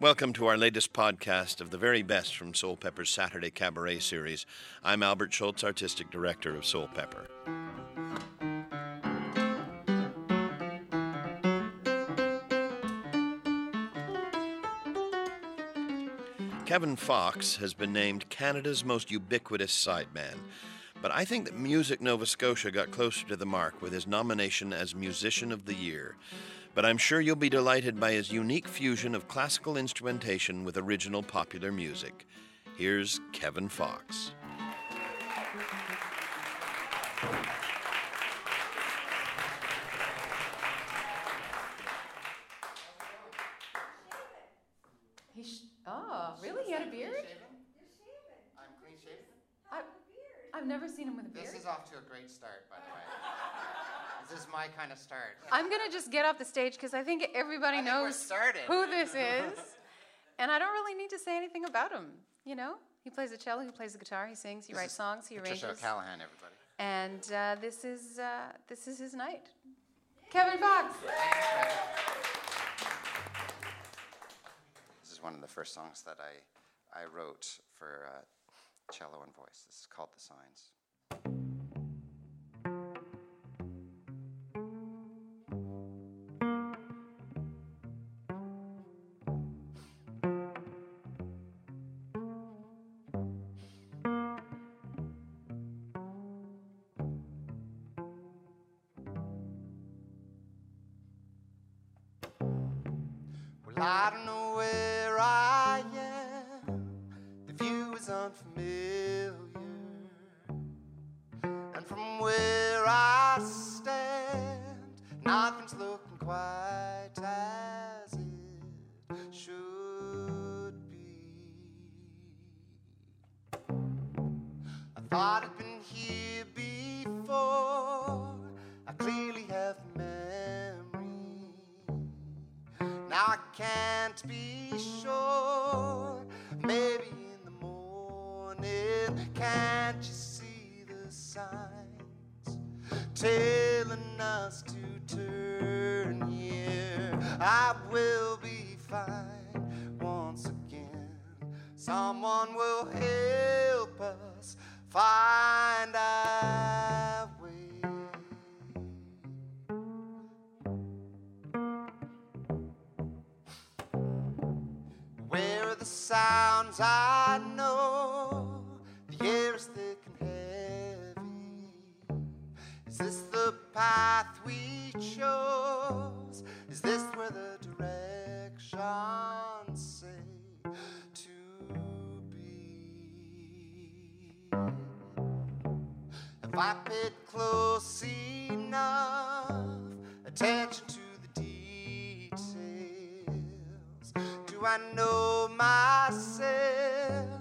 Welcome to our latest podcast of the very best from Soulpepper's Saturday Cabaret series. I'm Albert Schultz, Artistic Director of Soulpepper. Kevin Fox has been named Canada's most ubiquitous sideman. But I think that Music Nova Scotia got closer to the mark with his nomination as Musician of the Year. But I'm sure you'll be delighted by his unique fusion of classical instrumentation with original popular music. Here's Kevin Fox. He sh- oh, really? He had a beard? I'm clean shaven. I, I've never seen him with a beard. This is off to a great start, by the way. this is my kind of start. I'm gonna just get off the stage because I think everybody I think knows started. who this is, and I don't really need to say anything about him. You know, he plays the cello, he plays the guitar, he sings, he This writes songs, he Patricia arranges, Callahan, everybody. and uh, this is uh, this is his night. Kevin Fox. This is one of the first songs that I, I wrote for uh, cello and voice. This is called The Signs. I can't be sure. Maybe in the morning, can't you see the signs telling us to turn here? I will be fine once again. Someone will help us find sounds I know? The air is thick and heavy. Is this the path we chose? Is this where the directions say to be? Have I paid close enough attention to I know myself?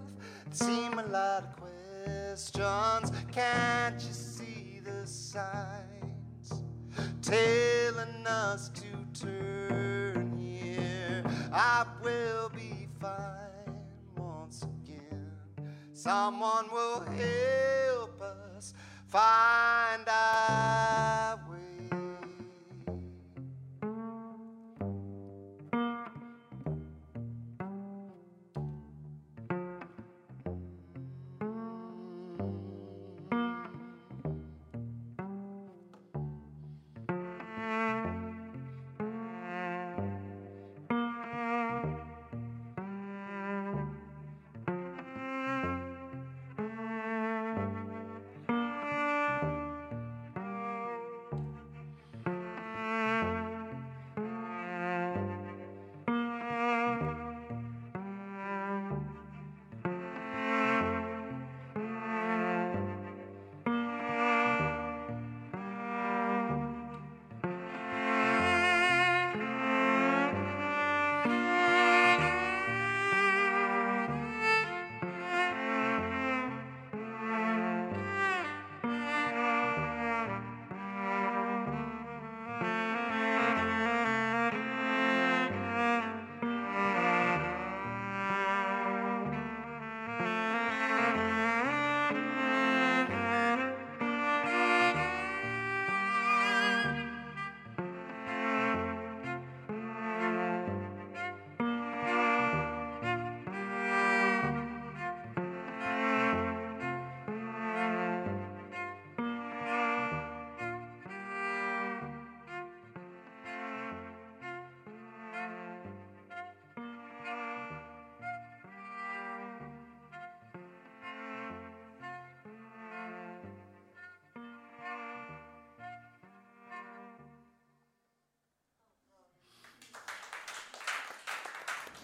Seem a lot of questions. Can't you see the signs telling us to turn here? I will be fine once again. Someone will help us find our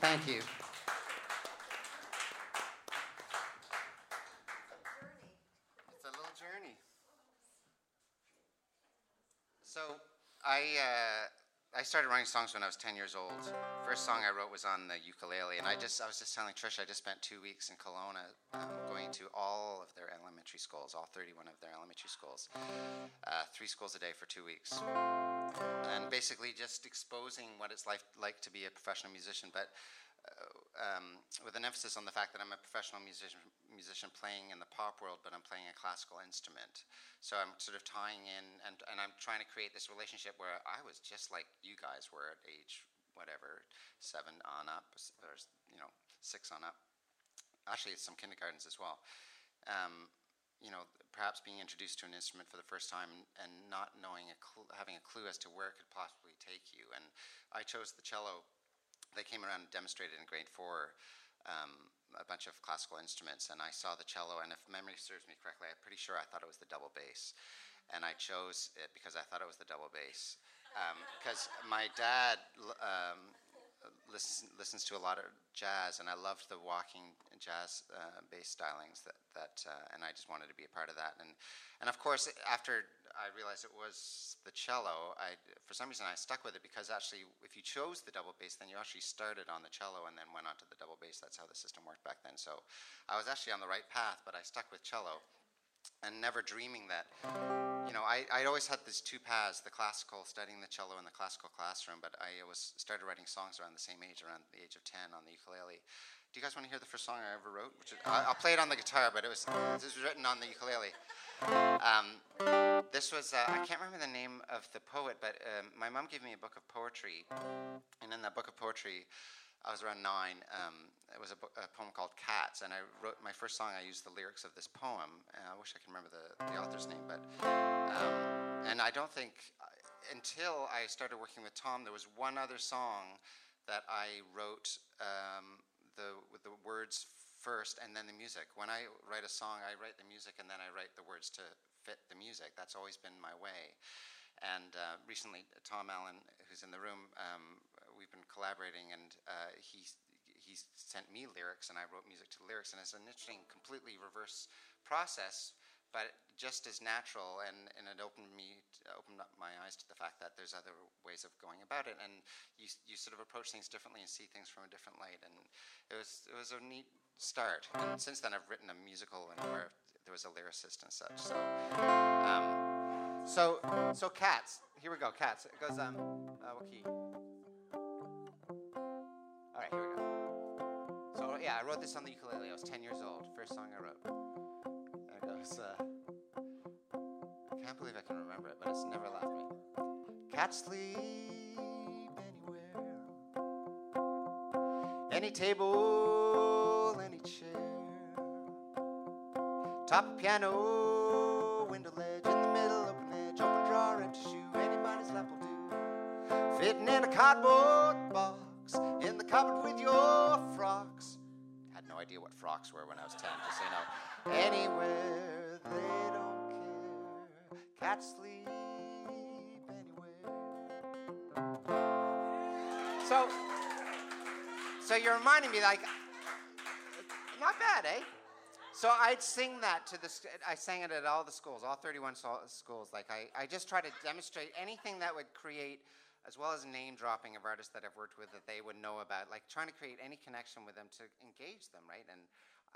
Thank you. It's a little journey. So I uh, I started writing songs when I was 10 years old. First song I wrote was on the ukulele, and I just I was just telling Trish I just spent two weeks in Kelowna um, going to all of their elementary schools, all 31 of their elementary schools, uh, three schools a day for two weeks, and basically just exposing what it's like like to be a professional musician, but. Uh, um, with an emphasis on the fact that I'm a professional musician, musician playing in the pop world, but I'm playing a classical instrument. So I'm sort of tying in, and, and I'm trying to create this relationship where I was just like you guys were at age whatever, seven on up, or you know, six on up. Actually, it's some kindergartens as well. Um, you know, perhaps being introduced to an instrument for the first time and not knowing a cl- having a clue as to where it could possibly take you. And I chose the cello they came around and demonstrated in grade four um, a bunch of classical instruments, and I saw the cello. And if memory serves me correctly, I'm pretty sure I thought it was the double bass, and I chose it because I thought it was the double bass. Because um, my dad um, listens, listens to a lot of jazz, and I loved the walking jazz uh, bass stylings that that, uh, and I just wanted to be a part of that. And and of course, after I realized it was the cello. I, for some reason, I stuck with it because actually, if you chose the double bass, then you actually started on the cello and then went on to the double bass. That's how the system worked back then. So I was actually on the right path, but I stuck with cello and never dreaming that, you know, I, I always had these two paths, the classical, studying the cello in the classical classroom, but I was started writing songs around the same age, around the age of 10 on the ukulele. Do you guys want to hear the first song I ever wrote? Which is, I, will play it on the guitar, but it was, it was written on the ukulele. Um, this was, uh, I can't remember the name of the poet, but um, my mom gave me a book of poetry. And in that book of poetry, I was around nine. Um, it was a, book, a, poem called Cats, and I wrote my first song. I used the lyrics of this poem. I wish I can remember the, the author's name, but um, and I don't think uh, until I started working with Tom, there was one other song that I wrote um, the with the words first and then the music. When I write a song, I write the music and then I write the words to fit the music. That's always been my way. And uh, recently, Tom Allen, who's in the room, um, we've been collaborating, and uh, he he sent me lyrics, and I wrote music to the lyrics. And it's an interesting, completely reverse process but just as natural, and, and it opened me, opened up my eyes to the fact that there's other ways of going about it, and you, you sort of approach things differently and see things from a different light, and it was, it was a neat start. And since then, I've written a musical and where there was a lyricist and such. So, um, so, so cats. Here we go. Cats. It goes. Um, uh, what key? All right. Here we go. So yeah, I wrote this on the ukulele. I was 10 years old. First song I wrote was, uh, I can't believe I can remember it, but it's never left me. Cats sleep anywhere, any table, any chair, top piano, window ledge, in the middle, open edge, open drawer, empty shoe, anybody's lap will do. Fitting in a cardboard box, in the cupboard with your frocks. Had no idea what frocks were when I was 10, just so you know. Anywhere they don't care. Cats sleep anywhere. So, so you're reminding me, like, bad, eh? So I'd sing that to the. I sang it at all the schools, all 31 schools. Like I, I just try to demonstrate anything that would create, as well as name dropping of artists that I've worked with that they would know about. Like trying to create any connection with them to engage them, right? And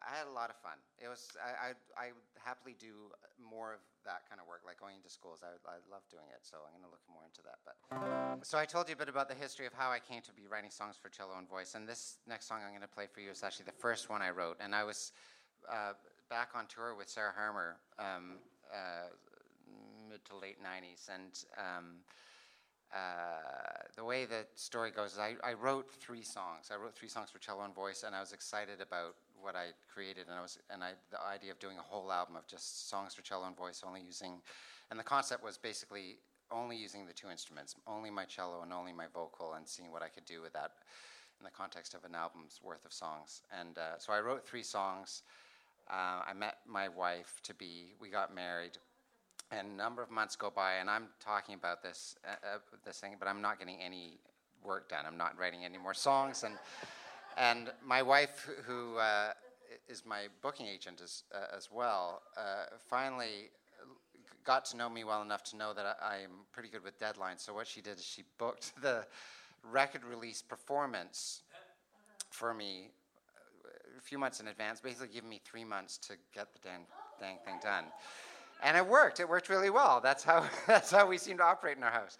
I had a lot of fun. It was I, I, I happily do more of that kind of work, like going into schools. I, I love doing it, so I'm going to look more into that. But so I told you a bit about the history of how I came to be writing songs for cello and voice, and this next song I'm going to play for you is actually the first one I wrote, and I was uh, back on tour with Sarah Harmer, um, uh, mid to late '90s, and. Um, uh, the way the story goes is I, I, wrote three songs. I wrote three songs for cello and voice, and I was excited about what I created, and I was and I the idea of doing a whole album of just songs for cello and voice, only using, and the concept was basically only using the two instruments, only my cello and only my vocal, and seeing what I could do with that in the context of an album's worth of songs. And uh, so I wrote three songs. Uh, I met my wife to be. We got married, and a number of months go by, and I'm talking about this uh, uh this thing, but I'm not getting any work done. I'm not writing any more songs, and and my wife, who uh, is my booking agent as, uh, as well, uh, finally got to know me well enough to know that I, am pretty good with deadlines. So what she did is she booked the record release performance for me uh, a few months in advance, basically giving me three months to get the dang, dang thing done. And it worked. It worked really well. That's how, that's how we seem to operate in our house.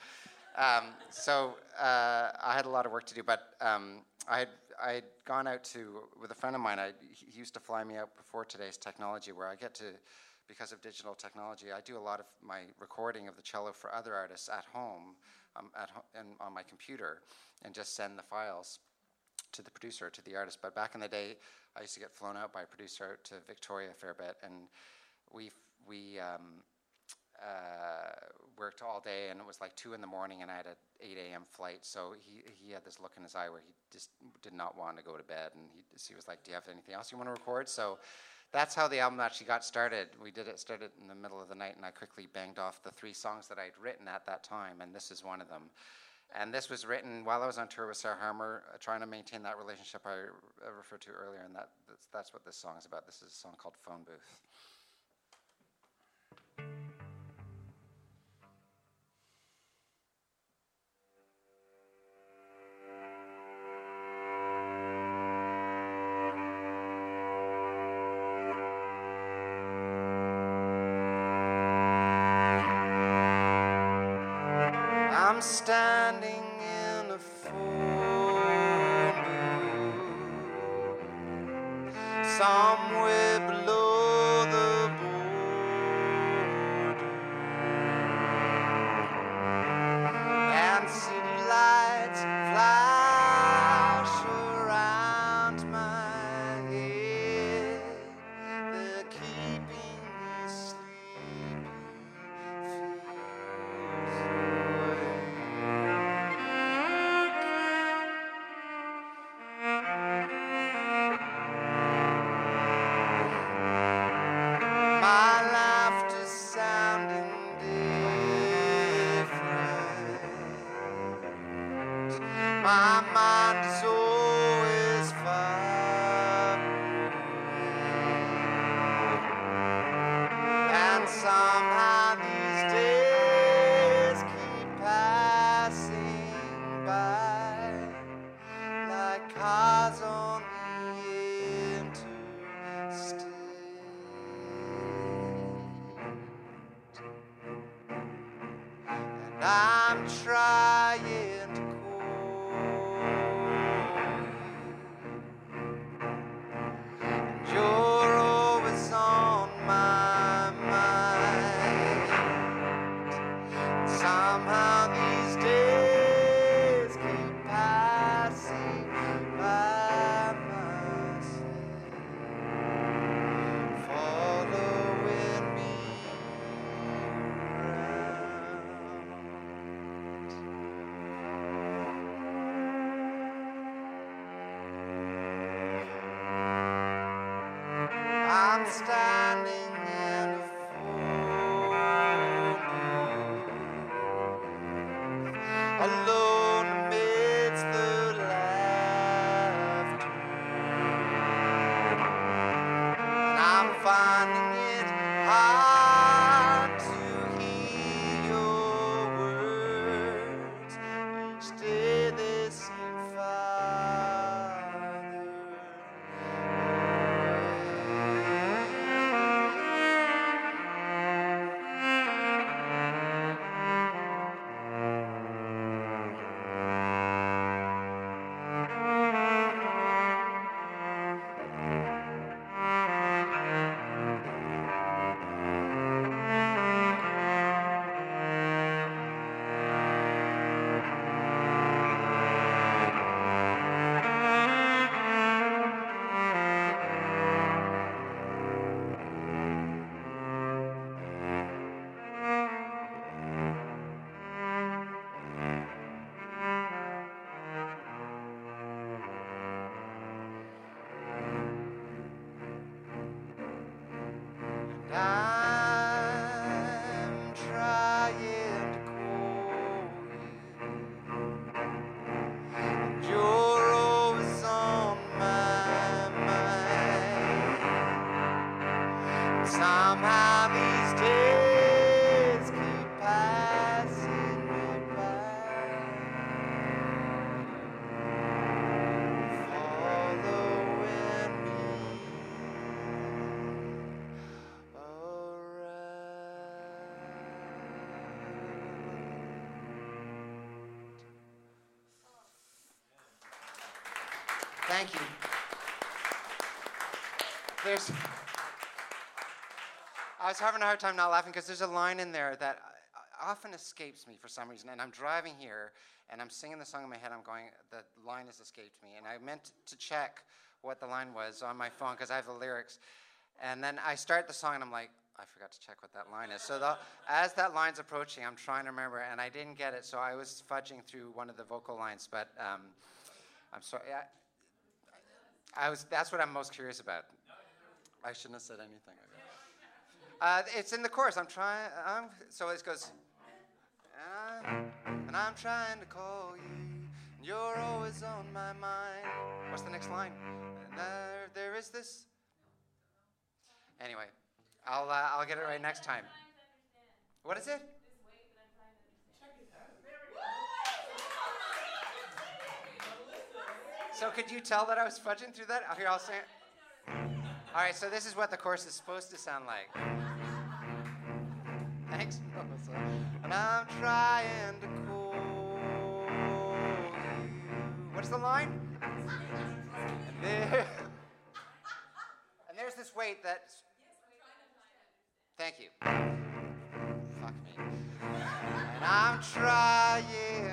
Um, so uh, I had a lot of work to do, but um, I had I had gone out to with a friend of mine. I, he used to fly me out before today's technology, where I get to, because of digital technology, I do a lot of my recording of the cello for other artists at home, um, at ho- and on my computer, and just send the files to the producer to the artist. But back in the day, I used to get flown out by a producer to Victoria a fair bit, and we we um, uh, worked all day, and it was like two in the morning, and I had an 8 a.m. flight. So he he had this look in his eye where he just did not want to go to bed, and he he was like, "Do you have anything else you want to record?" So. That's how the album actually got started. We did it started in the middle of the night, and I quickly banged off the three songs that I'd written at that time, and this is one of them. And this was written while I was on tour with Sarah Harmer, uh, trying to maintain that relationship I uh, referred to earlier, and that, that's, that's what this song is about. This is a song called Phone Booth. Somewhere below I'm trying Thank you. There's. I was having a hard time not laughing because there's a line in there that often escapes me for some reason. And I'm driving here and I'm singing the song in my head. I'm going, the line has escaped me. And I meant to check what the line was on my phone because I have the lyrics. And then I start the song and I'm like, I forgot to check what that line is. So the, as that line's approaching, I'm trying to remember, and I didn't get it. So I was fudging through one of the vocal lines. But um, I'm sorry. I, I was. That's what I'm most curious about. I shouldn't have said anything. Uh, it's in the chorus. I'm trying. I'm, so it goes. And I'm, and I'm trying to call you, and you're always on my mind. What's the next line? And there, there is this. Anyway, I'll uh, I'll get it right next time. What is it? So could you tell that I was fudging through that? Here, I'll say it. All right, so this is what the chorus is supposed to sound like. Thanks, And I'm trying to call you. What's the line? And, there, and there's this weight that. Thank you. Fuck me. And I'm trying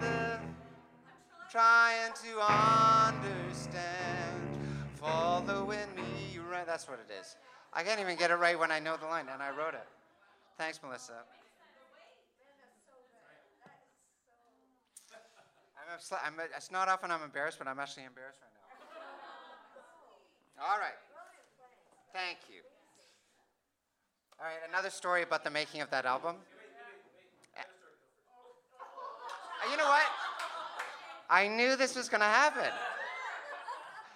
to trying to understand. Following me right. That's what it is. I can't even get it right when I know the line, and I wrote it. Thanks, Melissa. I'm, I'm, it's not often I'm embarrassed, but I'm actually embarrassed right now. All right. Thank you. All right, another story about the making of that album. Uh, You know what? I knew this was going to happen.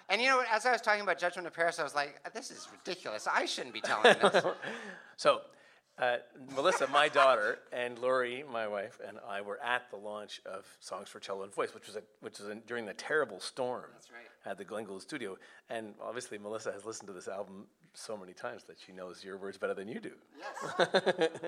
And you know, as I was talking about Judgment of Paris, I was like, this is ridiculous. I shouldn't be telling this. So, uh, Melissa, my daughter, and Lori, my wife, and I were at the launch of Songs for Cello and Voice, which was a, which was a, during the terrible storm right. at the Glenn Gould studio. And obviously, Melissa has listened to this album so many times that she knows your words better than you do. yes.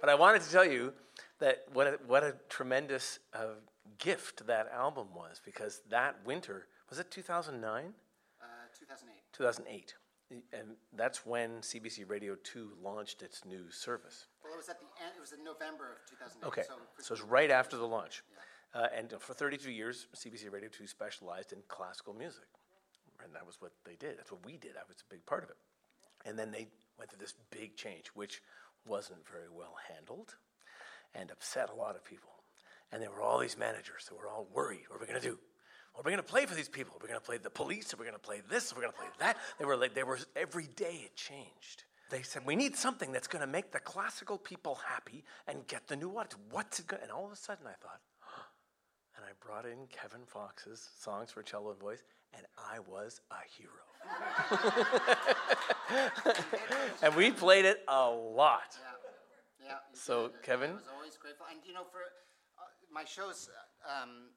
But I wanted to tell you that what a, what a tremendous uh, gift that album was because that winter was it 2009, Uh, 2008. 2008, and that's when CBC Radio 2 launched its new service. Well, it was at the end. It was in November of 2008. Okay, So, so it's right after the launch. Uh, and for 32 years, CBC Radio 2 specialized in classical music. And that was what they did. That's what we did. I was a big part of it. And then they went through this big change, which wasn't very well handled and upset a lot of people. And there were all these managers that were all worried what are we going to do? Are we going to play for these people? Are we going to play the police? Are we going to play this? Are we going to play that? They were like, they were, every day it changed. They said, we need something that's going to make the classical people happy and get the new audience. What's it going And all of a sudden I thought, and I brought in Kevin Fox's songs for cello and voice, and I was a hero. and we played it a lot. Yeah. Yeah. So. Kevin? I was always grateful. And, you know, for uh, my shows, uh, um,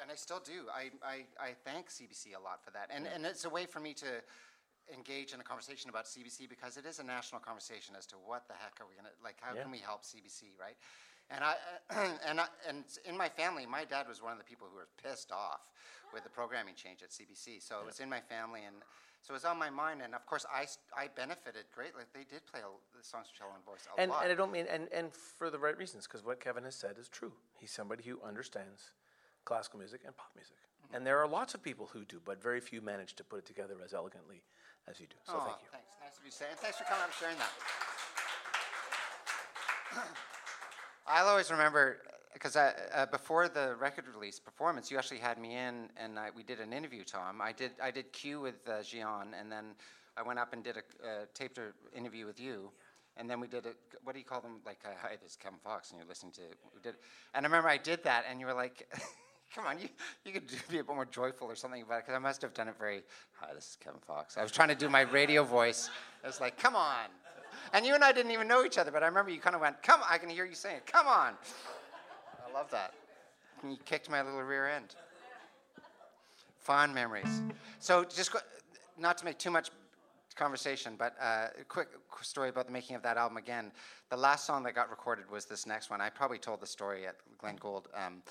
and I still do, I, I, I thank CBC a lot for that. And, and it's a way for me to engage in a conversation about CBC because it is a national conversation as to what the heck are we going to, like, how Yeah. can we help CBC, right? And I, and I, and in my family, my dad was one of the people who were pissed off with the programming change at CBC. So it was in my family, and so it was on my mind. And of course, I, I benefited greatly. They did play a, the songs for cello and voice a And, lot. and I don't mean, and, and for the right reasons, because what Kevin has said is true. He's somebody who understands classical music and pop music. Mm-hmm. And there are lots of people who do, but very few manage to put it together as elegantly as you do. So Aw, thank you. Thanks. Nice of you to say. And thanks for coming out and sharing that. I'll always remember because uh, before the record release performance, you actually had me in, and I, we did an interview, Tom. I did I did Q with uh, Jian, and then I went up and did a uh, taped interview with you, and then we did a what do you call them? Like, uh, hi, this is Kevin Fox, and you're listening to we did, and I remember I did that, and you were like. Come on, you, you could be a bit more joyful or something about it, because I must have done it very, hi, this is Kevin Fox. I was trying to do my radio voice. I was like, come on. And you and I didn't even know each other, but I remember you kind of went, come I can hear you saying, come on. I love that. And you kicked my little rear end. Fond memories. So just not to make too much conversation, but uh, a quick story about the making of that album again. The last song that got recorded was this next one. I probably told the story at Glenn Gould. Um,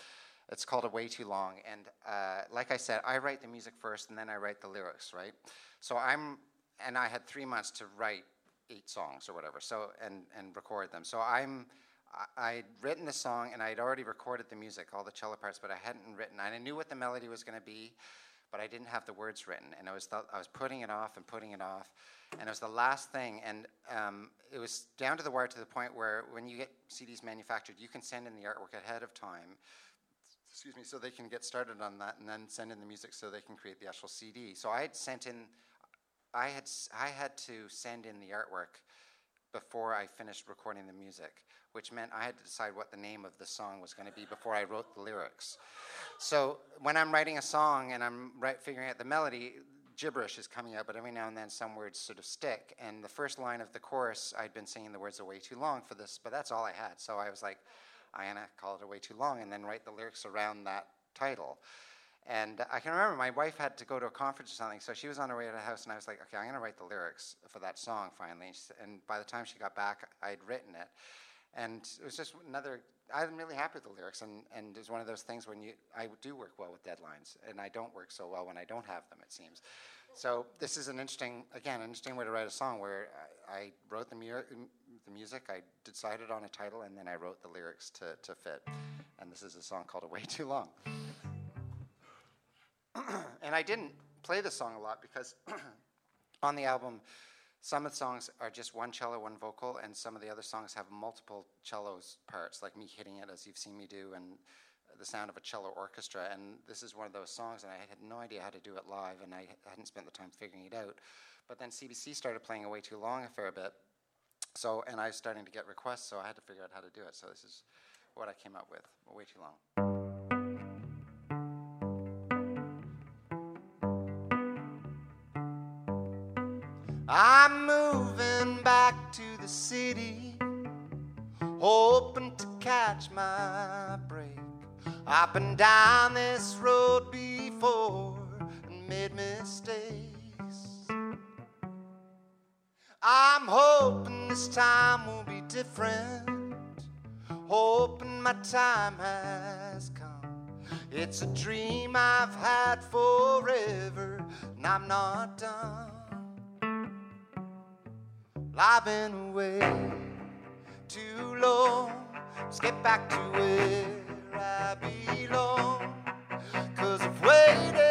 it's called A Way Too Long. And uh, like I said, I write the music first and then I write the lyrics, right? So I'm, and I had three months to write eight songs or whatever, so, and, and record them. So I'm, I'd written the song and I'd already recorded the music, all the cello parts, but I hadn't written. And I knew what the melody was going to be, but I didn't have the words written. And I was th- I was putting it off and putting it off, and it was the last thing. And um, it was down to the wire to the point where when you get CDs manufactured, you can send in the artwork ahead of time. Excuse me, so they can get started on that, and then send in the music so they can create the actual CD. So I had sent in, I had I had to send in the artwork before I finished recording the music, which meant I had to decide what the name of the song was going to be before I wrote the lyrics. So when I'm writing a song and I'm right, figuring out the melody, gibberish is coming out, but every now and then some words sort of stick. And the first line of the chorus, I'd been singing the words way too long for this, but that's all I had. So I was like, I'm gonna call it way too long, and then write the lyrics around that title. And I can remember my wife had to go to a conference or something, so she was on her way to the house, and I was like, okay, I'm going to write the lyrics for that song finally. And, and by the time she got back, I'd written it. And it was just another, I'm really happy with the lyrics, and, and it's one of those things when you, I do work well with deadlines, and I don't work so well when I don't have them, it seems. So this is an interesting, again, an interesting way to write a song where I, I wrote the, mu- the music, I decided on a title, and then I wrote the lyrics to, to fit. And this is a song called A Way Too Long and I didn't play the song a lot because on the album, some of the songs are just one cello, one vocal, and some of the other songs have multiple cellos parts, like me hitting it as you've seen me do, and the sound of a cello orchestra. And this is one of those songs, and I had no idea how to do it live, and I hadn't spent the time figuring it out. But then CBC started playing Away Too Long a fair bit, so and I was starting to get requests, so I had to figure out how to do it. So this is what I came up with, Way Too Long. I'm moving back to the city, hoping to catch my break. Up and down this road before and made mistakes. I'm hoping this time will be different, hoping my time has come. It's a dream I've had forever, and I'm not done. Well, I've been away too long. Let's get back to where I belong. Cause I've waited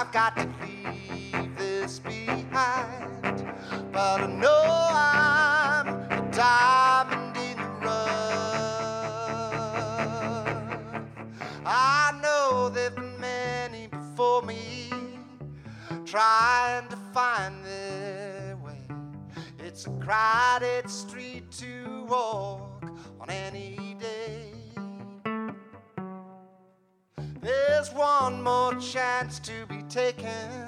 I've got to leave this behind. But I know I'm a diamond in the rough. I know there've been many before me trying to find their way. It's a crowded street to walk on any day. There's one more chance to be taken,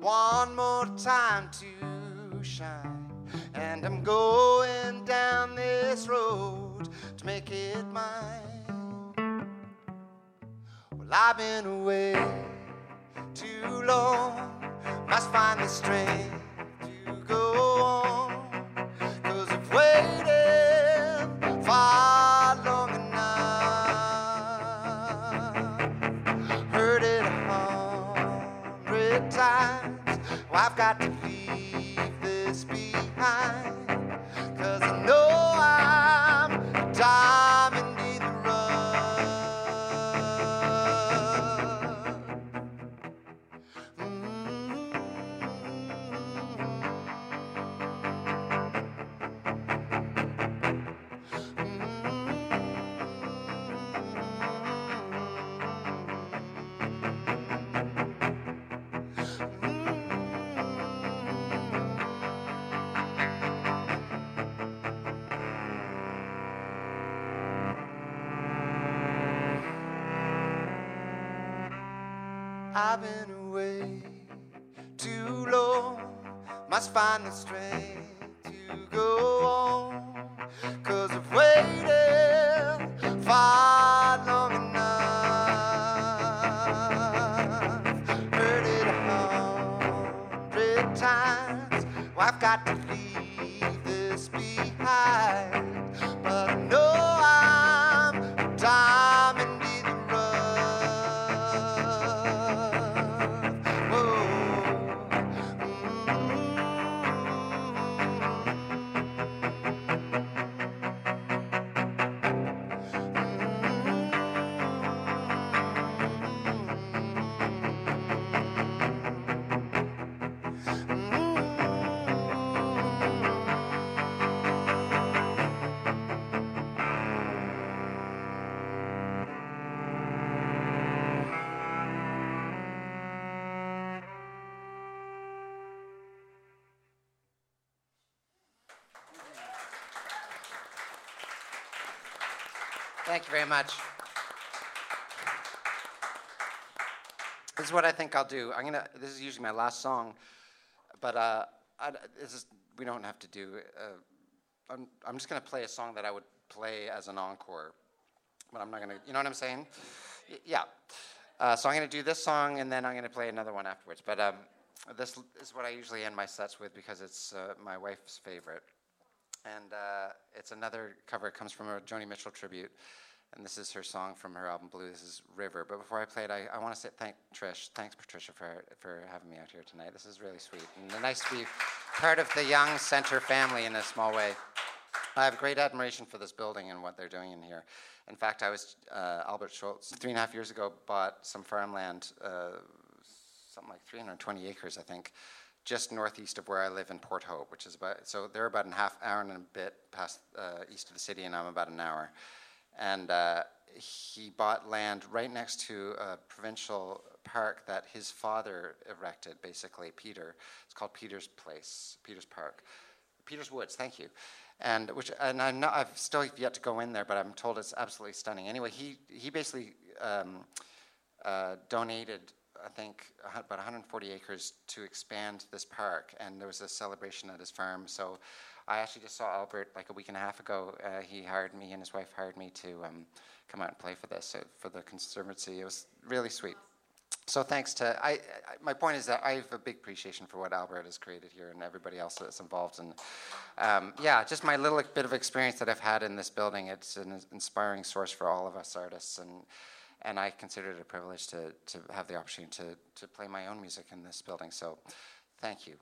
one more time to shine. And I'm going down this road to make it mine. Well, I've been away too long, must find the strength to go on. I've been away too long, must find the strength Thank you very much. This is what I think I'll do. I'm gonna. This is usually my last song, but uh, I, this is we don't have to do. Uh, I'm I'm just gonna play a song that I would play as an encore, but I'm not gonna. You know what I'm saying? Y- yeah. Uh, so I'm gonna do this song and then I'm gonna play another one afterwards. But um, this is what I usually end my sets with because it's uh, my wife's favorite and uh, it's another cover. It comes from a Joni Mitchell tribute, and this is her song from her album Blue. This is River. But before I play it, I, I want to say thank Trish. Thanks, Patricia, for for having me out here tonight. This is really sweet and nice to be part of the Young Center family in a small way. I have great admiration for this building and what they're doing in here. In fact, I was uh, Albert Schultz three and a half years ago bought some farmland, uh, something like 320 acres, I think, just northeast of where I live in Port Hope, which is about so they're about a half hour and a bit past uh, east of the city, and I'm about an hour. And uh, he bought land right next to a provincial park that his father erected, basically Peter. It's called Peter's Place, Peter's Park, Peter's Woods. Thank you. And which and I'm not, I've still yet to go in there, but I'm told it's absolutely stunning. Anyway, he he basically um, uh, donated I think, about 140 acres to expand this park, and there was a celebration at his farm. So I actually just saw Albert like a week and a half ago. Uh, he hired me, and his wife hired me to um, come out and play for this, uh, for the Conservancy. It was really sweet. So thanks to I, I, my point is that I have a big appreciation for what Albert has created here and everybody else that's involved and um, yeah just my little bit of experience that I've had in this building it's an inspiring source for all of us artists and and I consider it a privilege to, to have the opportunity to, to play my own music in this building. So thank you.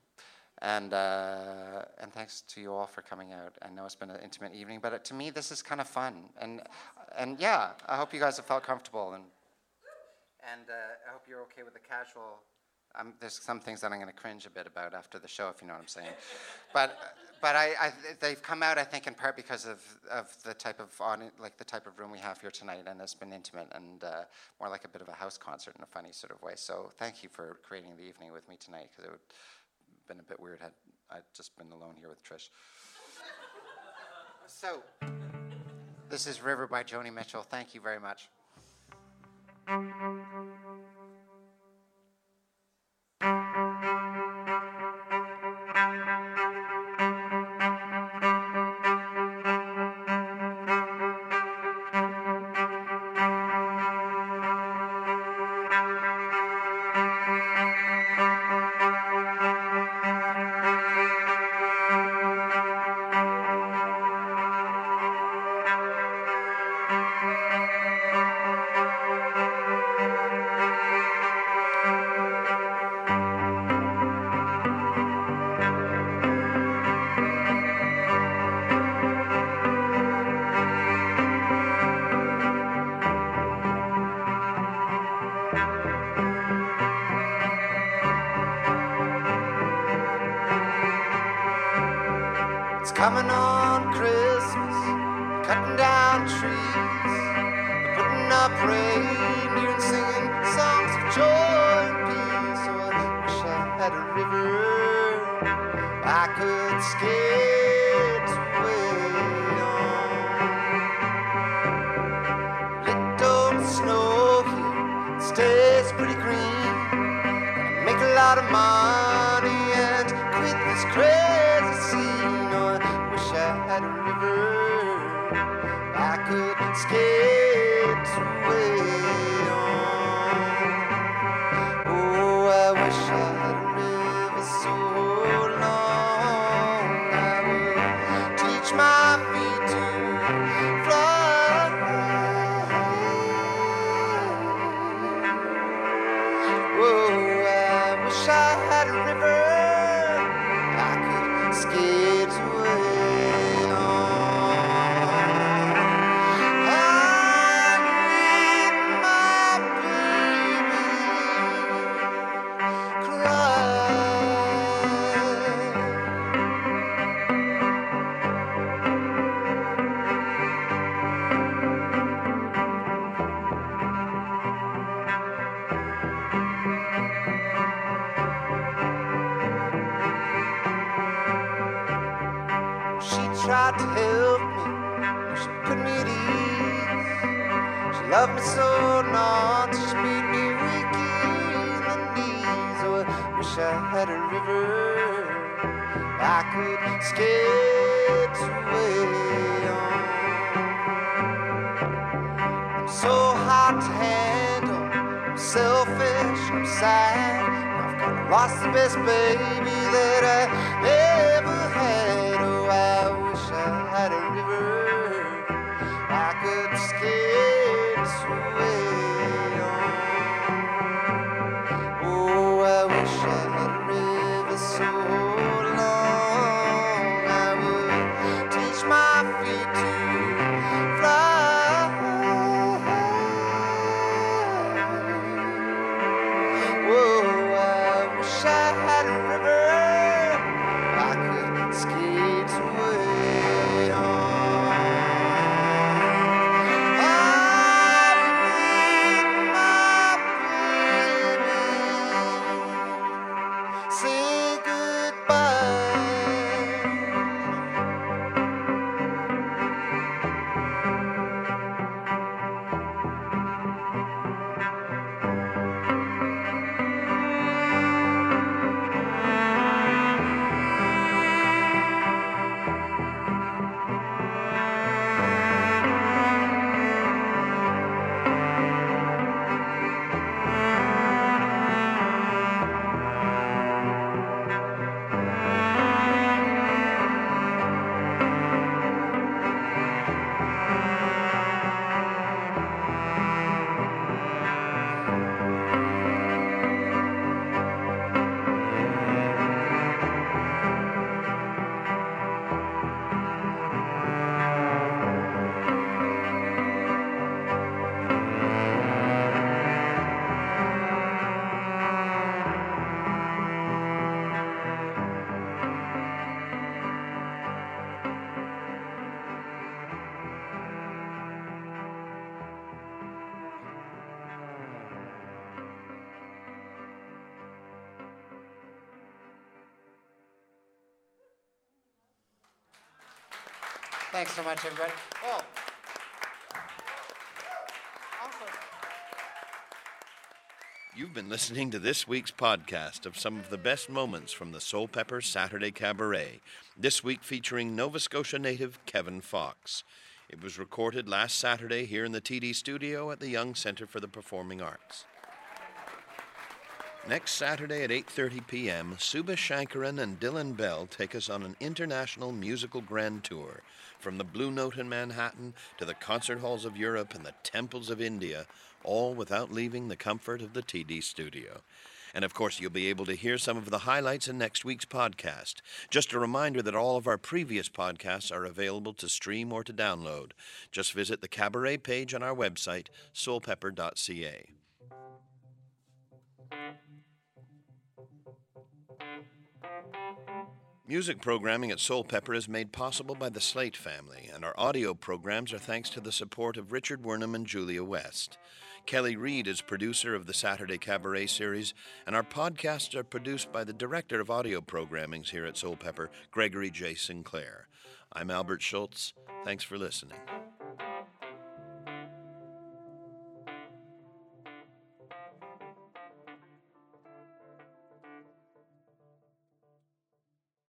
And, uh, and thanks to you all for coming out. I know it's been an intimate evening, but to me, this is kind of fun. And, and yeah, I hope you guys have felt comfortable. And, and uh, I hope you're okay with the casual There's some things that I'm going to cringe a bit about after the show, if you know what I'm saying. but but I, I, they've come out, I think, in part because of, of the type of like the type of room we have here tonight, and it's been intimate and uh, more like a bit of a house concert in a funny sort of way. So thank you for creating the evening with me tonight, because it would have been a bit weird had I just been alone here with Trish. so this is River by Joni Mitchell. Thank you very much. Coming on Christmas, cutting down trees, putting up reindeer and singing songs of joy and peace. So I wish I had a river I could skate away on. Little snow here stays pretty green. Make a lot of money away Thanks so much, everybody. Also, You've been listening to this week's podcast of some of the best moments from the Soulpepper Saturday Cabaret, this week featuring Nova Scotia native Kevin Fox. It was recorded last Saturday here in the TD studio at the Young Center for the Performing Arts. Next Saturday at 8:30 p.m., Suba Shankaran and Dylan Bell take us on an international musical grand tour from the Blue Note in Manhattan to the concert halls of Europe and the temples of India, all without leaving the comfort of the TD studio. And of course, you'll be able to hear some of the highlights in next week's podcast. Just a reminder that all of our previous podcasts are available to stream or to download. Just visit the cabaret page on our website, soulpepper.ca. Music programming at Soulpepper is made possible by the Slate family, and our audio programs are thanks to the support of Richard Wernham and Julia West. Kelly Reed is producer of the Saturday Cabaret series, and our podcasts are produced by the director of audio programmings here at Soulpepper, Gregory J. Sinclair. I'm Albert Schultz. Thanks for listening.